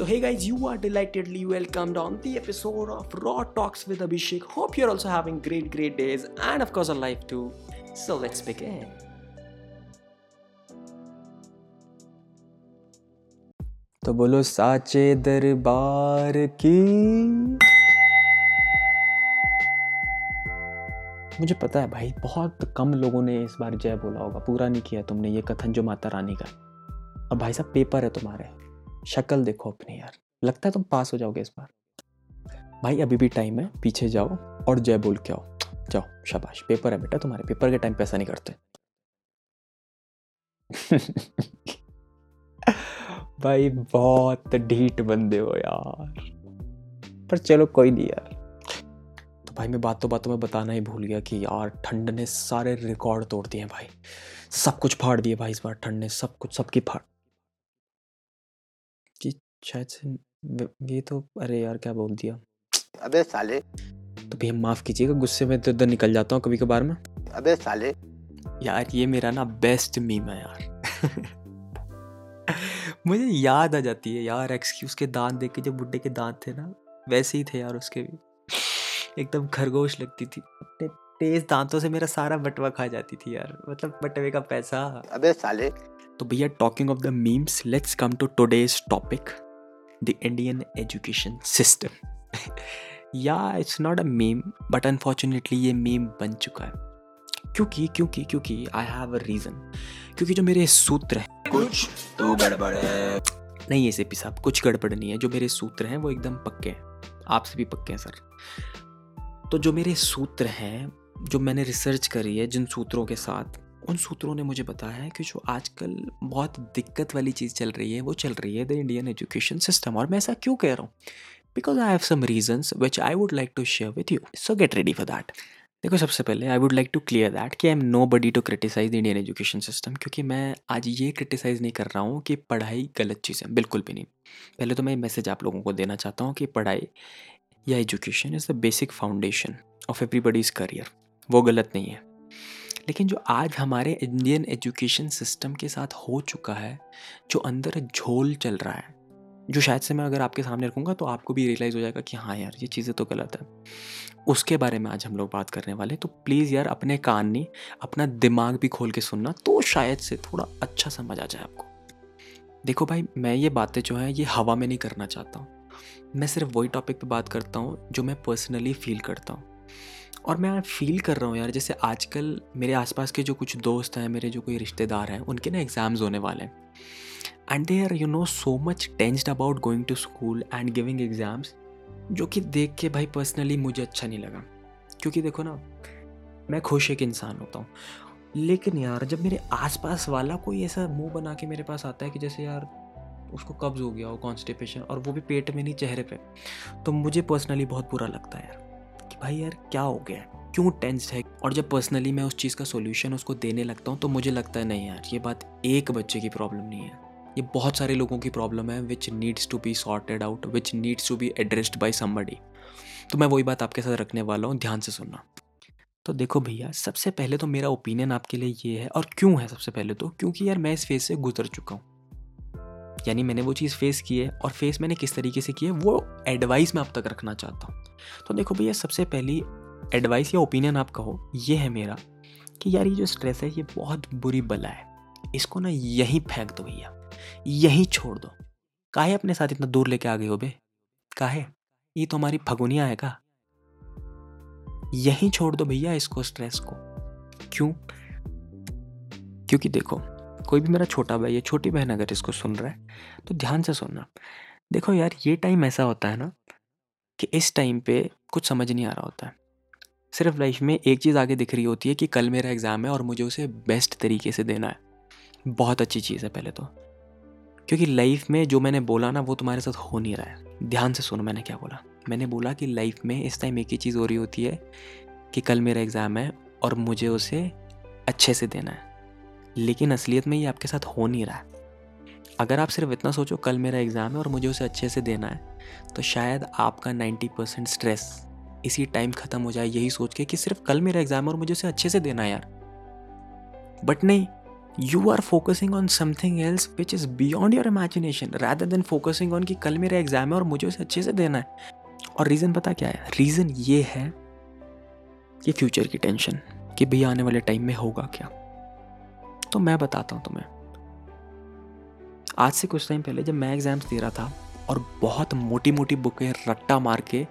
So, hey guys, you are delightedly welcomed on the episode of Raw Talks with Abhishek. Hope you're also having great, great days and, of course, a life too. So, let's begin. तो बोलो साचे दरबार की मुझे पता है भाई बहुत कम लोगों ने इस बार जय बोला होगा पूरा नहीं किया तुमने ये कथन जो माता रानी का और भाई साहब पेपर है तुम्हारे शक्ल देखो अपनी यार। लगता है तुम पास हो जाओगे इस बार। भाई, अभी भी टाइम है, पीछे जाओ और जय बोल के आओ। जाओ, शाबाश। पेपर है बेटा तुम्हारे, पेपर के टाइम पैसा नहीं करते। भाई, बहुत ढीठ बंदे हो यार। पर चलो कोई नहीं यार। तो भाई, मैं बातों बातों में बताना ही भूल गया कि यार, ठंड ने सारे रिकॉर्ड तोड़ दिए भाई। सब कुछ फाड़ दिए भाई इस बार, ठंड ने सब कुछ, सबकी फाड़। शायद से ये तो अरे यार क्या बोल दिया? अबे साले। तो भैया माफ़ कीजिएगा गुस्से में तो इधर निकल जाता हूँ कभी कभार में। अबे साले। यार ये मेरा ना बेस्ट मीम है यार। मुझे याद आ जाती है यार एक्सक्यूज के दांत देख के जो बुड्ढे के दांत थे ना वैसे ही थे यार उसके भी। एकदम खरगोश लगती थी। अपने तेज दांतों से मेरा सारा बटवा खा जाती थी यार मतलब बटवे का पैसा। अबे साले। तो भैया talking of the memes let's come to today's topic the Indian education system. या it's not a meme but unfortunately ये मीम बन चुका है। क्योंकि क्योंकि क्योंकि आई हैव अ रीज़न क्योंकि जो मेरे सूत्र हैं, कुछ तो गड़बड़ है। नहीं ऐसे पी साहब, कुछ गड़बड़ नहीं है। जो मेरे सूत्र हैं, वो एकदम पक्के हैं। आपसे भी पक्के हैं, सर। तो जो मेरे सूत्र हैं, जो मैंने रिसर्च करी है जिन सूत्रों के साथ उन सूत्रों ने मुझे बताया है कि जो आजकल बहुत दिक्कत वाली चीज़ चल रही है, वो चल रही है द इंडियन एजुकेशन सिस्टम और मैं ऐसा क्यों कह रहा हूँ? Because I have some reasons which I would like to share with you so get ready for that देखो, सबसे पहले I would like to clear that कि I am nobody to criticize Indian education system क्योंकि मैं आज ये criticise नहीं कर रहा हूँ कि पढ़ाई गलत चीज़ है। बिल्कुल भी नहीं। पहले तो मैं मैसेज आप लोगों को देना चाहता हूँ कि पढ़ाई या education is the basic foundation of everybody's career वो गलत नहीं है। लेकिन जो आज हमारे इंडियन एजुकेशन सिस्टम के साथ हो चुका है, जो अंदर झोल चल रहा है, जो शायद से मैं अगर आपके सामने रखूँगा तो आपको भी रियलाइज़ हो जाएगा कि हाँ यार, ये चीज़ें तो गलत है। उसके बारे में आज हम लोग बात करने वाले तो प्लीज़ यार अपने कान नहीं, अपना दिमाग भी खोल के सुनना तो शायद से थोड़ा अच्छा समझ आ जाए आपको। देखो भाई, मैं ये बातें जो हैं, ये हवा में नहीं करना चाहता हूँ। मैं सिर्फ़ वही टॉपिक पे बात करता हूँ, जो मैं पर्सनली फील करता हूँ। और मैं फील कर रहा हूँ यार, जैसे आजकल मेरे आसपास के जो कुछ दोस्त हैं, मेरे जो कोई रिश्तेदार हैं, उनके ना एग्ज़ाम्स होने वाले हैं। And they are you know so much tensed about going to school and giving exams जो कि देख के भाई पर्सनली मुझे अच्छा नहीं लगा। क्योंकि देखो ना, मैं खुश एक इंसान होता हूँ। लेकिन यार, जब मेरे आसपास वाला कोई ऐसा मुँह बना के मेरे पास आता है कि जैसे यार, उसको कब्ज़ हो गया हो कॉन्स्टिपेशन और वो भी पेट में नहीं, चेहरे पे तो मुझे पर्सनली बहुत बुरा लगता है यार। भाई यार, क्या हो गया? क्यों टेंस्ड है? और जब पर्सनली मैं उस चीज़ का सोल्यूशन उसको देने लगता हूँ तो मुझे लगता है, नहीं यार, ये बात एक बच्चे की प्रॉब्लम नहीं है। ये बहुत सारे लोगों की प्रॉब्लम है which needs to be sorted out which needs to be addressed by somebody तो मैं वही बात आपके साथ रखने वाला हूँ, ध्यान से सुनना। तो देखो भैया, सबसे पहले तो मेरा ओपिनियन आपके लिए ये है, और क्यों है सबसे पहले तो? क्योंकि यार मैं इस फ़ेज़ से गुजर चुका हूँ। यानी मैंने वो चीज़ फेस की है, और फेस मैंने किस तरीके से की है, वो एडवाइस मैं आप तक रखना चाहता हूँ। तो देखो भैया, सबसे पहली एडवाइस या ओपिनियन आप कहो, ये है मेरा कि यार ये जो स्ट्रेस है, ये बहुत बुरी बला है। इसको ना यहीं फेंक दो भैया, यहीं छोड़ दो। काहे अपने साथ इतना दूर लेके आ गए हो बे? काहे? ये तो हमारी फगुनिया है का? यहीं छोड़ दो भैया इसको स्ट्रेस को। क्यों? क्योंकि देखो, कोई भी मेरा छोटा भाई या छोटी बहन अगर इसको सुन रहा है तो ध्यान से सुनना। देखो यार, ये टाइम ऐसा होता है ना कि इस टाइम पे कुछ समझ नहीं आ रहा होता है। सिर्फ़ लाइफ में एक चीज़ आगे दिख रही होती है कि कल मेरा एग्ज़ाम है और मुझे उसे बेस्ट तरीके से देना है। बहुत अच्छी चीज़ है पहले तो। क्योंकि लाइफ में जो मैंने बोला ना, वो तुम्हारे साथ हो नहीं रहा है। ध्यान से सुनो मैंने क्या बोला। मैंने बोला कि लाइफ में इस टाइम एक ही चीज़ हो रही होती है कि कल मेरा एग्ज़ाम है और मुझे उसे अच्छे से देना है। लेकिन असलियत में ये आपके साथ हो नहीं रहा है। अगर आप सिर्फ़ इतना सोचो, कल मेरा एग्ज़ाम है और मुझे उसे अच्छे से देना है तो शायद आपका 90 परसेंट स्ट्रेस इसी टाइम ख़त्म हो जाए, यही सोच के कि सिर्फ़ कल मेरा एग्ज़ाम और मुझे उसे अच्छे से देना है यार। बट नहीं you are focusing on something else which is beyond your imagination rather than focusing on कि कल मेरा एग्ज़ाम है और मुझे उसे अच्छे से देना है। और रीज़न पता क्या है? रीज़न ये है कि फ्यूचर की टेंशन कि भैया आने वाले टाइम में होगा क्या? तो मैं बताता हूँ तुम्हें। आज से कुछ टाइम पहले जब मैं एग्ज़ाम्स दे रहा था और बहुत मोटी मोटी बुकें रट्टा मार के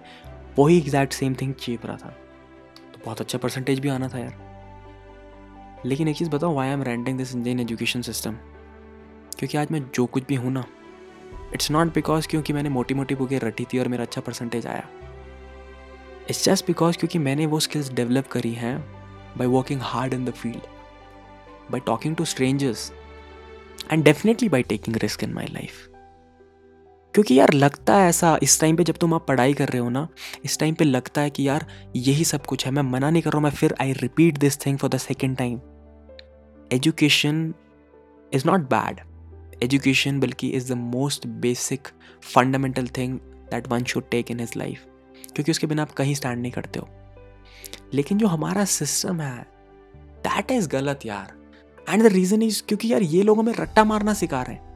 वही एग्जैक्ट सेम थिंग चेप रहा था। तो बहुत अच्छा परसेंटेज भी आना था यार। लेकिन एक चीज़ बताओ why am ranting this Indian education system क्योंकि आज मैं जो कुछ भी हूँ ना इट्स नॉट बिकॉज़ क्योंकि मैंने मोटी मोटी बुकें रटी थी और मेरा अच्छा परसेंटेज आया। इट्स जस्ट बिकॉज़ क्योंकि मैंने वो स्किल्स डेवलप करी हैं by working hard in the field by talking to strangers and definitely by taking risk in my life क्योंकि यार लगता है ऐसा, इस टाइम पे जब तुम आप पढ़ाई कर रहे हो ना, इस टाइम पे लगता है कि यार यही सब कुछ है। मैं मना नहीं कर रहा हूँ, मैं फिर I repeat this thing for the second time education is not bad education बल्कि is the most basic fundamental thing that one should take in his life क्योंकि उसके बिना आप कहीं स्टैंड नहीं करते हो। लेकिन जो हमारा सिस्टम है दैट इज़ गलत यार। एंड द रीज़न इज़ क्योंकि यार ये लोग हमें रट्टा मारना सिखा रहे हैं।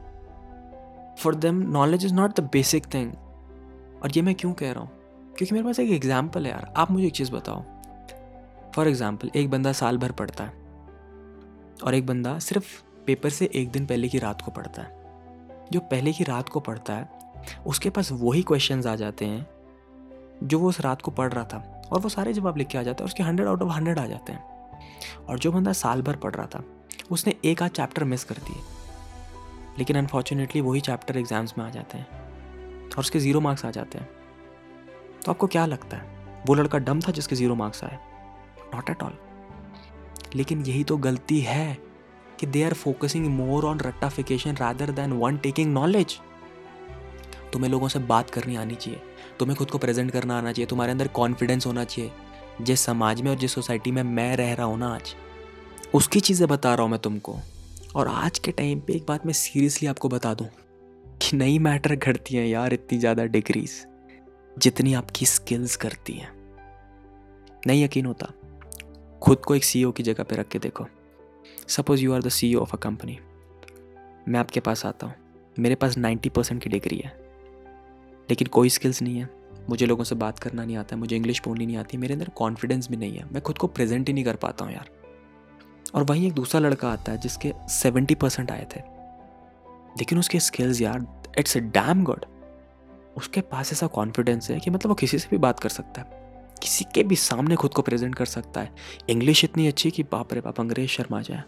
For them knowledge is not the basic thing और ये मैं क्यों कह रहा हूँ? क्योंकि मेरे पास एक एग्ज़ाम्पल है यार। आप मुझे एक चीज़ बताओ। फॉर एग्ज़ाम्पल एक बंदा साल भर पढ़ता है। और एक बंदा सिर्फ़ पेपर से एक दिन पहले की रात को पढ़ता है। जो पहले की रात को पढ़ता है, उसके पास वही क्वेश्चन आ जाते हैं, जो वो उस रात को पढ़ रहा था। और वो सारे जवाब लिख के आ जाते हैं उसके हंड्रेड आउट ऑफ़ हंड्रेड आ जाते हैं। और जो बंदा साल भर पढ़ रहा था, उसने एक आध चैप्टर मिस कर दिए। लेकिन अनफॉर्चुनेटली वही चैप्टर एग्ज़ाम्स में आ जाते हैं। और उसके ज़ीरो मार्क्स आ जाते हैं। तो आपको क्या लगता है? वो लड़का डम था जिसके ज़ीरो मार्क्स आए। नॉट एट ऑल लेकिन यही तो गलती है कि they are focusing more on रट्टाफिकेशन rather than one taking knowledge तुम्हें लोगों से बात करनी आनी चाहिए। तुम्हें खुद को प्रेजेंट करना आना चाहिए। तुम्हारे अंदर कॉन्फिडेंस होना चाहिए। जिस समाज में और जिस सोसाइटी में मैं रह रहा हूँ ना आज, उसकी चीज़ें बता रहा हूँ मैं तुमको। और आज के टाइम पे एक बात मैं सीरियसली आपको बता दूँ कि नहीं मैटर करती हैं यार इतनी ज़्यादा डिग्रीज, जितनी आपकी स्किल्स करती हैं। नहीं यकीन होता, खुद को एक सीईओ की जगह पे रख के देखो। Suppose you are the CEO of a company मैं आपके पास आता हूँ, मेरे पास नाइन्टी परसेंट की डिग्री है, लेकिन कोई स्किल्स नहीं है, मुझे लोगों से बात करना नहीं आता, मुझे इंग्लिश बोलनी नहीं आती, मेरे अंदर कॉन्फिडेंस भी नहीं है, मैं खुद को प्रेजेंट ही नहीं कर पाता हूँ यार। और वहीं एक दूसरा लड़का आता है जिसके सेवेंटी परसेंट आए थे। लेकिन उसके स्किल्स यार इट्स ए डैम गुड उसके पास ऐसा कॉन्फिडेंस है कि मतलब वो किसी से भी बात कर सकता है। किसी के भी सामने खुद को प्रेजेंट कर सकता है। इंग्लिश इतनी अच्छी कि बाप रे बाप, अंग्रेज़ शर्मा जाए।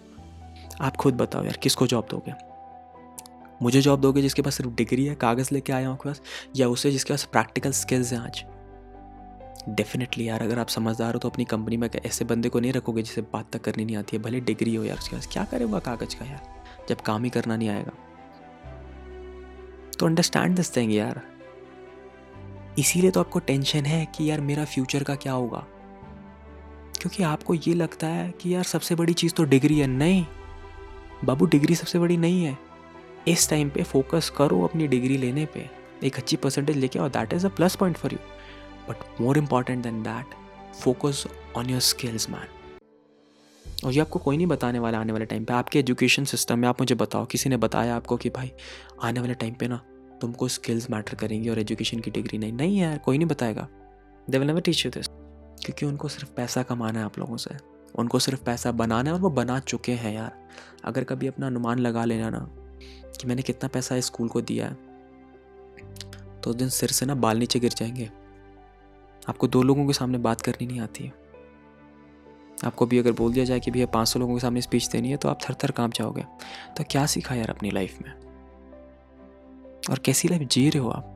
आप खुद बताओ यार, किसको जॉब दोगे? मुझे जॉब दोगे जिसके पास सिर्फ़ डिग्री है, कागज़ लेके आया हूँ आपके पास, या उसे जिसके पास प्रैक्टिकल स्किल्स हैं आज? डेफिनेटली यार, अगर आप समझदार हो तो अपनी कंपनी में ऐसे बंदे को नहीं रखोगे जिसे बात तक करनी नहीं आती है। भले डिग्री हो यार उसके पास। क्या करेगा कागज़ का यार? जब काम ही करना नहीं आएगा। तो अंडरस्टैंड दिस थिंग यार। इसीलिए तो आपको टेंशन है कि यार मेरा फ्यूचर का क्या होगा। क्योंकि आपको ये लगता है कि यार सबसे बड़ी चीज़ तो डिग्री है। नहीं। बाबू डिग्री सबसे बड़ी नहीं है। इस टाइम पे फोकस करो अपनी डिग्री लेने पे। एक अच्छी परसेंटेज लेके आओ। That is a plus point for you but more important than that focus on your skills man और ये आपको कोई नहीं बताने वाला आने वाले टाइम पे। आपके एजुकेशन सिस्टम में आप मुझे बताओ, किसी ने बताया आपको कि भाई, आने वाले टाइम पे ना तुमको स्किल्स मैटर करेंगी और एजुकेशन की डिग्री नहीं। नहीं यार, कोई नहीं बताएगा। They will never teach you this क्योंकि उनको सिर्फ़ पैसा कमाना है आप लोगों से। उनको सिर्फ़ पैसा बनाना है और वो बना चुके हैं यार। अगर कभी अपना अनुमान लगा लेना ना कि मैंने कितना पैसा इस स्कूल को दिया है तो उस दिन सिर से ना बाल नीचे गिर जाएँगे। आपको दो लोगों के सामने बात करनी नहीं आती है। आपको भी अगर बोल दिया जाए कि भैया पाँच सौ लोगों के सामने स्पीच देनी है तो आप थर थर काम जाओगे। तो क्या सीखा यार अपनी लाइफ में? और कैसी लाइफ जी रहे हो आप?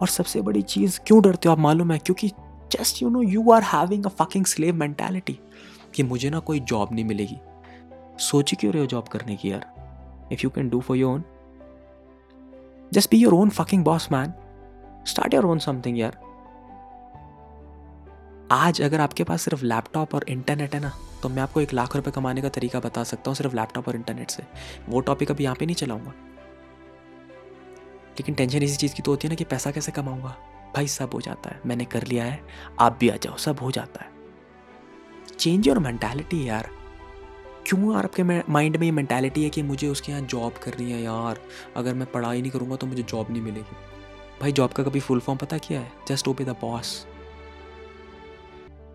और सबसे बड़ी चीज़, क्यों डरते हो आप मालूम है? क्योंकि just you know you are having a fucking slave mentality कि मुझे ना कोई जॉब नहीं मिलेगी। सोच क्यों रहे हो जॉब करने की यार? If you can do for your own just be your own fucking boss man start your own something यार। आज अगर आपके पास सिर्फ़ लैपटॉप और इंटरनेट है ना तो मैं आपको एक लाख रुपए कमाने का तरीका बता सकता हूँ सिर्फ़ लैपटॉप और इंटरनेट से। वो टॉपिक अभी यहाँ पे नहीं चलाऊँगा। लेकिन टेंशन इसी चीज़ की तो होती है ना कि पैसा कैसे कमाऊँगा? भाई, सब हो जाता है। मैंने कर लिया है, आप भी आ जाओ, सब हो जाता है। चेंज योर मैंटेलिटी यार। क्यों यार आपके माइंड में ये मैंटेलिटी है कि मुझे उसके यहाँ जॉब करनी है यार? अगर मैं पढ़ाई नहीं करूँगा तो मुझे जॉब नहीं मिलेगी। भाई जॉब का कभी फुल फॉर्म पता क्या है? जस्ट ओपे द बॉस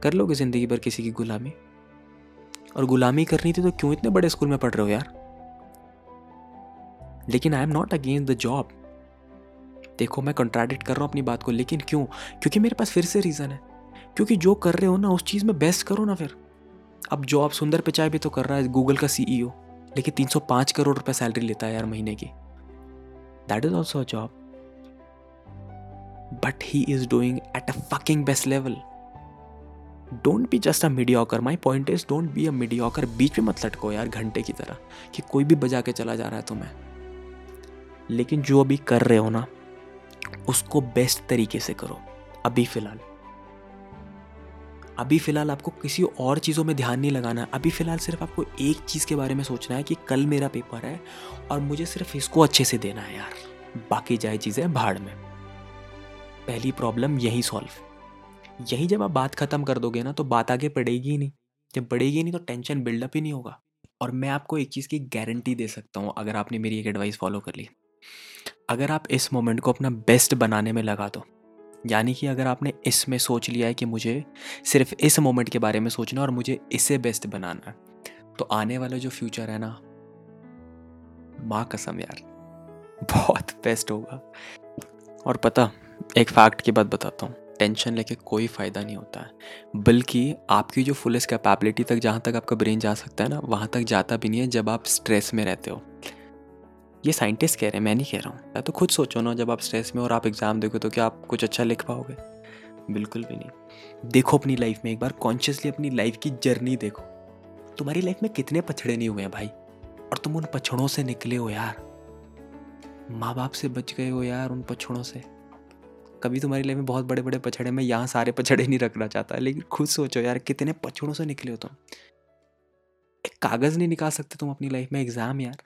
कर लोगे ज़िंदगी भर किसी की गुलामी? और गुलामी करनी थी तो क्यों इतने बड़े स्कूल में पढ़ रहे हो यार? लेकिन I am not against the job देखो, मैं कंट्राडिक्ट कर रहा हूँ अपनी बात को, लेकिन क्यों? क्योंकि मेरे पास फिर से रीज़न है। क्योंकि जो कर रहे हो ना, उस चीज़ में बेस्ट करो ना फिर। अब जॉब सुंदर पिचाई भी तो कर रहा है गूगल का सीईओ लेकिन 305 करोड़ रुपए सैलरी लेता है यार महीने की। That is also a job but he is doing at a fucking best level don't be just a mediocre my point is don't be a mediocre बीच में मत लटको यार घंटे की तरह कि कोई भी बजा के चला जा रहा है तुम्हें। लेकिन जो अभी कर रहे हो ना, उसको बेस्ट तरीके से करो। अभी फ़िलहाल। अभी फ़िलहाल आपको किसी और चीज़ों में ध्यान नहीं लगाना अभी फ़िलहाल सिर्फ़ आपको एक चीज़ के बारे में सोचना है कि कल मेरा पेपर है और मुझे सिर्फ़ इसको अच्छे से देना है यार। बाकी जाए चीज़ें भाड़ में। पहली प्रॉब्लम यही सॉल्व यही जब आप बात ख़त्म कर दोगे ना तो बात आगे बढ़ेगी ही नहीं। जब बढ़ेगी नहीं तो टेंशन बिल्डअप ही नहीं होगा। और मैं आपको एक चीज़ की गारंटी दे सकता हूँ, अगर आपने मेरी एक एडवाइस फॉलो कर ली। अगर आप इस मोमेंट को अपना बेस्ट बनाने में लगा दो, यानी कि अगर आपने इसमें सोच लिया है कि मुझे सिर्फ़ इस मोमेंट के बारे में सोचना और मुझे इसे बेस्ट बनाना है तो आने वाला जो फ्यूचर है ना, माँ कसम यार, बहुत बेस्ट होगा। और पता, एक फैक्ट की बात बताता हूँ। टेंशन लेके कोई फ़ायदा नहीं होता। है बल्कि आपकी जो फुलेस्ट कैपेबिलिटी तक जहाँ तक आपका ब्रेन जा सकता है ना, वहाँ तक जाता भी नहीं है जब आप स्ट्रेस में रहते हो। ये साइंटिस्ट कह रहे हैं, मैं नहीं कह रहा हूँ। तो खुद सोचो ना, जब आप स्ट्रेस में और आप एग्ज़ाम देखो तो क्या आप कुछ अच्छा लिख पाओगे? बिल्कुल भी नहीं। देखो अपनी लाइफ में एक बार कॉन्शियसली अपनी लाइफ की जर्नी देखो। तुम्हारी लाइफ में कितने पछड़े नहीं हुए हैं भाई? और तुम उन पछड़ों से निकले हो यार। माँ बाप से बच गए हो यार उन पछड़ों से। कभी तुम्हारी लाइफ में बहुत बड़े बड़े पछड़े, मैं यहाँ सारे पछड़े नहीं रखना चाहता, लेकिन खुद सोचो यार, कितने पछड़ों से निकले हो तुम। एक कागज़ नहीं निकाल सकते तुम अपनी लाइफ में एग्ज़ाम यार।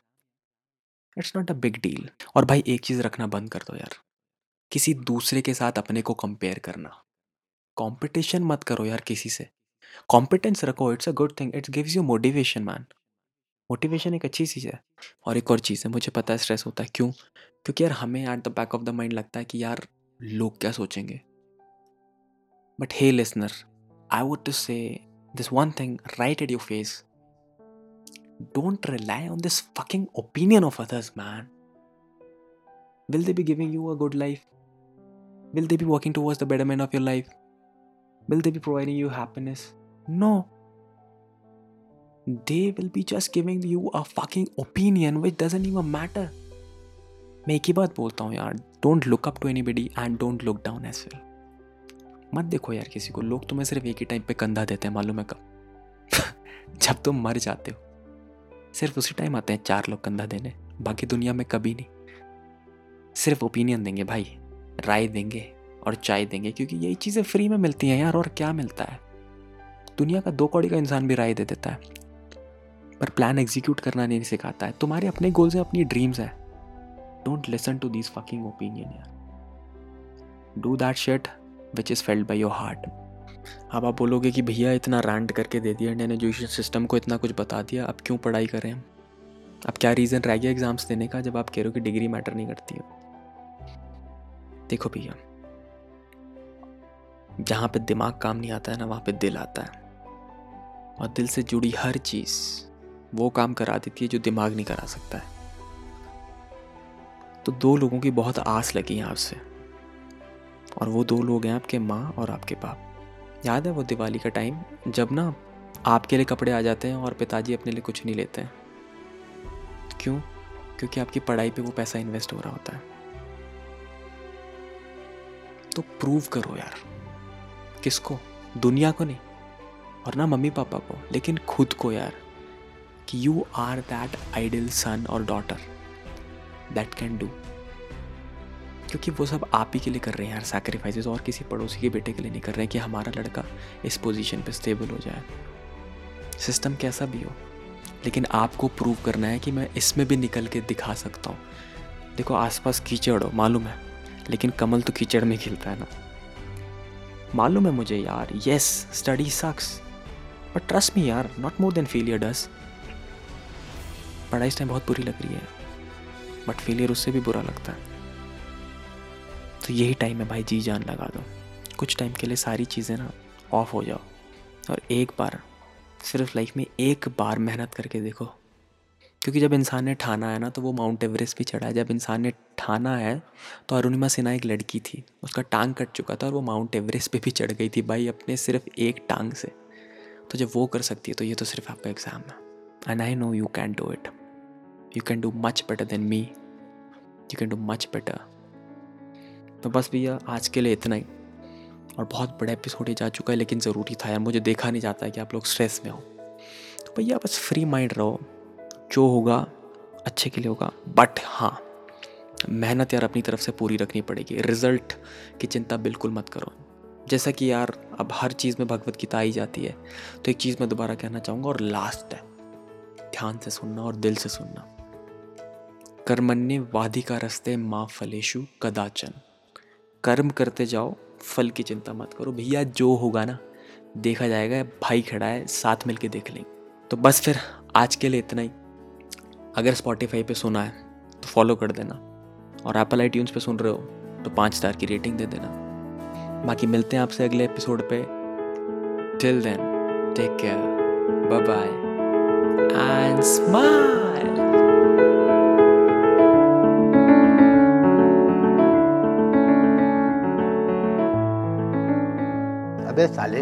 It's not a big deal और भाई, एक चीज़ रखना बंद कर दो यार। किसी दूसरे के साथ अपने को कंपेयर करना। कंपटीशन मत करो यार किसी से। कॉम्पिटेंस रखो it's a good thing it's gives you motivation man motivation एक अच्छी चीज़ है। और एक और चीज़ है, मुझे पता है स्ट्रेस होता है। क्यों? क्योंकि यार, हमें at the back of the mind लगता है कि यार लोग क्या सोचेंगे but hey listener I would to say this one thing right at your face Don't rely on this fucking opinion of others, man. Will they be giving you a good life? Will they be working towards the betterment of your life? Will they be providing you happiness? No. They will be just giving you a fucking opinion which doesn't even matter. मैं एक ही बात बोलता हूँ यार don't look up to anybody and don't look down as well मत देखो यार किसी को, लोग तुम्हें सिर्फ़ एक ही टाइम पे कंधा देते हैं, मालूम है कब? जब तुम मर जाते हो। सिर्फ़ उसी टाइम आते हैं चार लोग कंधा देने, बाकी दुनिया में कभी नहीं। सिर्फ़ ओपिनियन देंगे भाई, राय देंगे और चाय देंगे, क्योंकि यही चीज़ें फ्री में मिलती हैं यार, और क्या मिलता है? दुनिया का दो कौड़ी का इंसान भी राय दे देता है। पर प्लान एग्जीक्यूट करना नहीं सिखाता है। तुम्हारे अपने गोल्स हैं, अपनी ड्रीम्स है। Don't listen to this fucking opinion यार do that shit which is filled by your heart अब आप बोलोगे कि भैया इतना रैंड करके दे दिया इंडियन एजुकेशन सिस्टम को इतना कुछ बता दिया, अब क्यों पढ़ाई करें हम अब क्या रीज़न रह गया एग्ज़ाम्स देने का जब आप कह रहे हो कि डिग्री मैटर नहीं करती हो? देखो भैया, जहाँ पे दिमाग काम नहीं आता है ना, वहाँ पे दिल आता है। और दिल से जुड़ी हर चीज़, वो काम करा देती है जो दिमाग नहीं करा सकता है। तो दो लोगों की बहुत आस लगी है आपसे। और वो दो लोग हैं आपके माँ और आपके बाप। याद है वो दिवाली का टाइम, जब ना आपके लिए कपड़े आ जाते हैं और पिताजी अपने लिए कुछ नहीं लेते हैं। क्यों? क्योंकि आपकी पढ़ाई पे वो पैसा इन्वेस्ट हो रहा होता है। तो प्रूव करो यार। किसको? दुनिया को नहीं, और ना मम्मी पापा को, लेकिन खुद को यार, कि you are that ideal son और डॉटर दैट कैन डू क्योंकि वो सब आप ही के लिए कर रहे हैं यार सैक्रिफाइसेस और किसी पड़ोसी के बेटे के लिए नहीं कर रहे हैं कि हमारा लड़का इस पोजीशन पे स्टेबल हो जाए। सिस्टम कैसा भी हो, लेकिन आपको प्रूव करना है कि मैं इसमें भी निकल के दिखा सकता हूँ। देखो, आसपास कीचड़ हो, मालूम है, लेकिन कमल तो कीचड़ में खिलता है ना। मालूम है मुझे यार yes study sucks but trust me यार not more than failure does पढ़ाई इस टाइम बहुत बुरी लग रही है। बट फेलियर उससे भी बुरा लगता है। तो यही टाइम है भाई, जी जान लगा दो। कुछ टाइम के लिए सारी चीज़ें ना ऑफ़ हो जाओ। और एक बार, सिर्फ़ लाइफ में एक बार मेहनत करके देखो। क्योंकि जब इंसान ने ठाना है ना तो वो माउंट एवरेस्ट भी चढ़ा है। जब इंसान ने ठाना है तो अरुणिमा सिन्हा एक लड़की थी। उसका टांग कट चुका था और वो माउंट एवरेस्ट पे भी चढ़ गई थी भाई, अपने सिर्फ़ एक टांग से। तो जब वो कर सकती है तो ये तो सिर्फ़ आपका एग्ज़ाम है। And I know you can do it you can do much better than me you can do much better तो बस भैया, आज के लिए इतना ही। और बहुत बड़ा एपिसोड ही जा चुका है, लेकिन ज़रूरी था यार, मुझे देखा नहीं जाता है कि आप लोग स्ट्रेस में हो। तो भैया, बस फ्री माइंड रहो। जो होगा, अच्छे के लिए होगा। बट हाँ मेहनत यार अपनी तरफ़ से पूरी रखनी पड़ेगी। रिज़ल्ट की चिंता बिल्कुल मत करो। जैसा कि यार, अब हर चीज़ में भगवत गीता आई जाती है। तो एक चीज़ मैं दोबारा कहना चाहूँगा, और लास्ट है। ध्यान से सुनना और दिल से सुनना। कर्मण्य वाधिका रस्ते माँ फलेशु कदाचन। कर्म करते जाओ, फल की चिंता मत करो। भैया, जो होगा ना, देखा जाएगा, भाई खड़ा है, साथ मिलके देख लेंगे। तो बस फिर आज के लिए इतना ही। अगर स्पॉटिफाई पे सुना है तो फॉलो कर देना। और एप्पल आई पे सुन रहे हो तो पाँच स्टार की रेटिंग दे देना। बाकी मिलते हैं आपसे अगले एपिसोड पे। Till then take care bye bye and smile अबे साले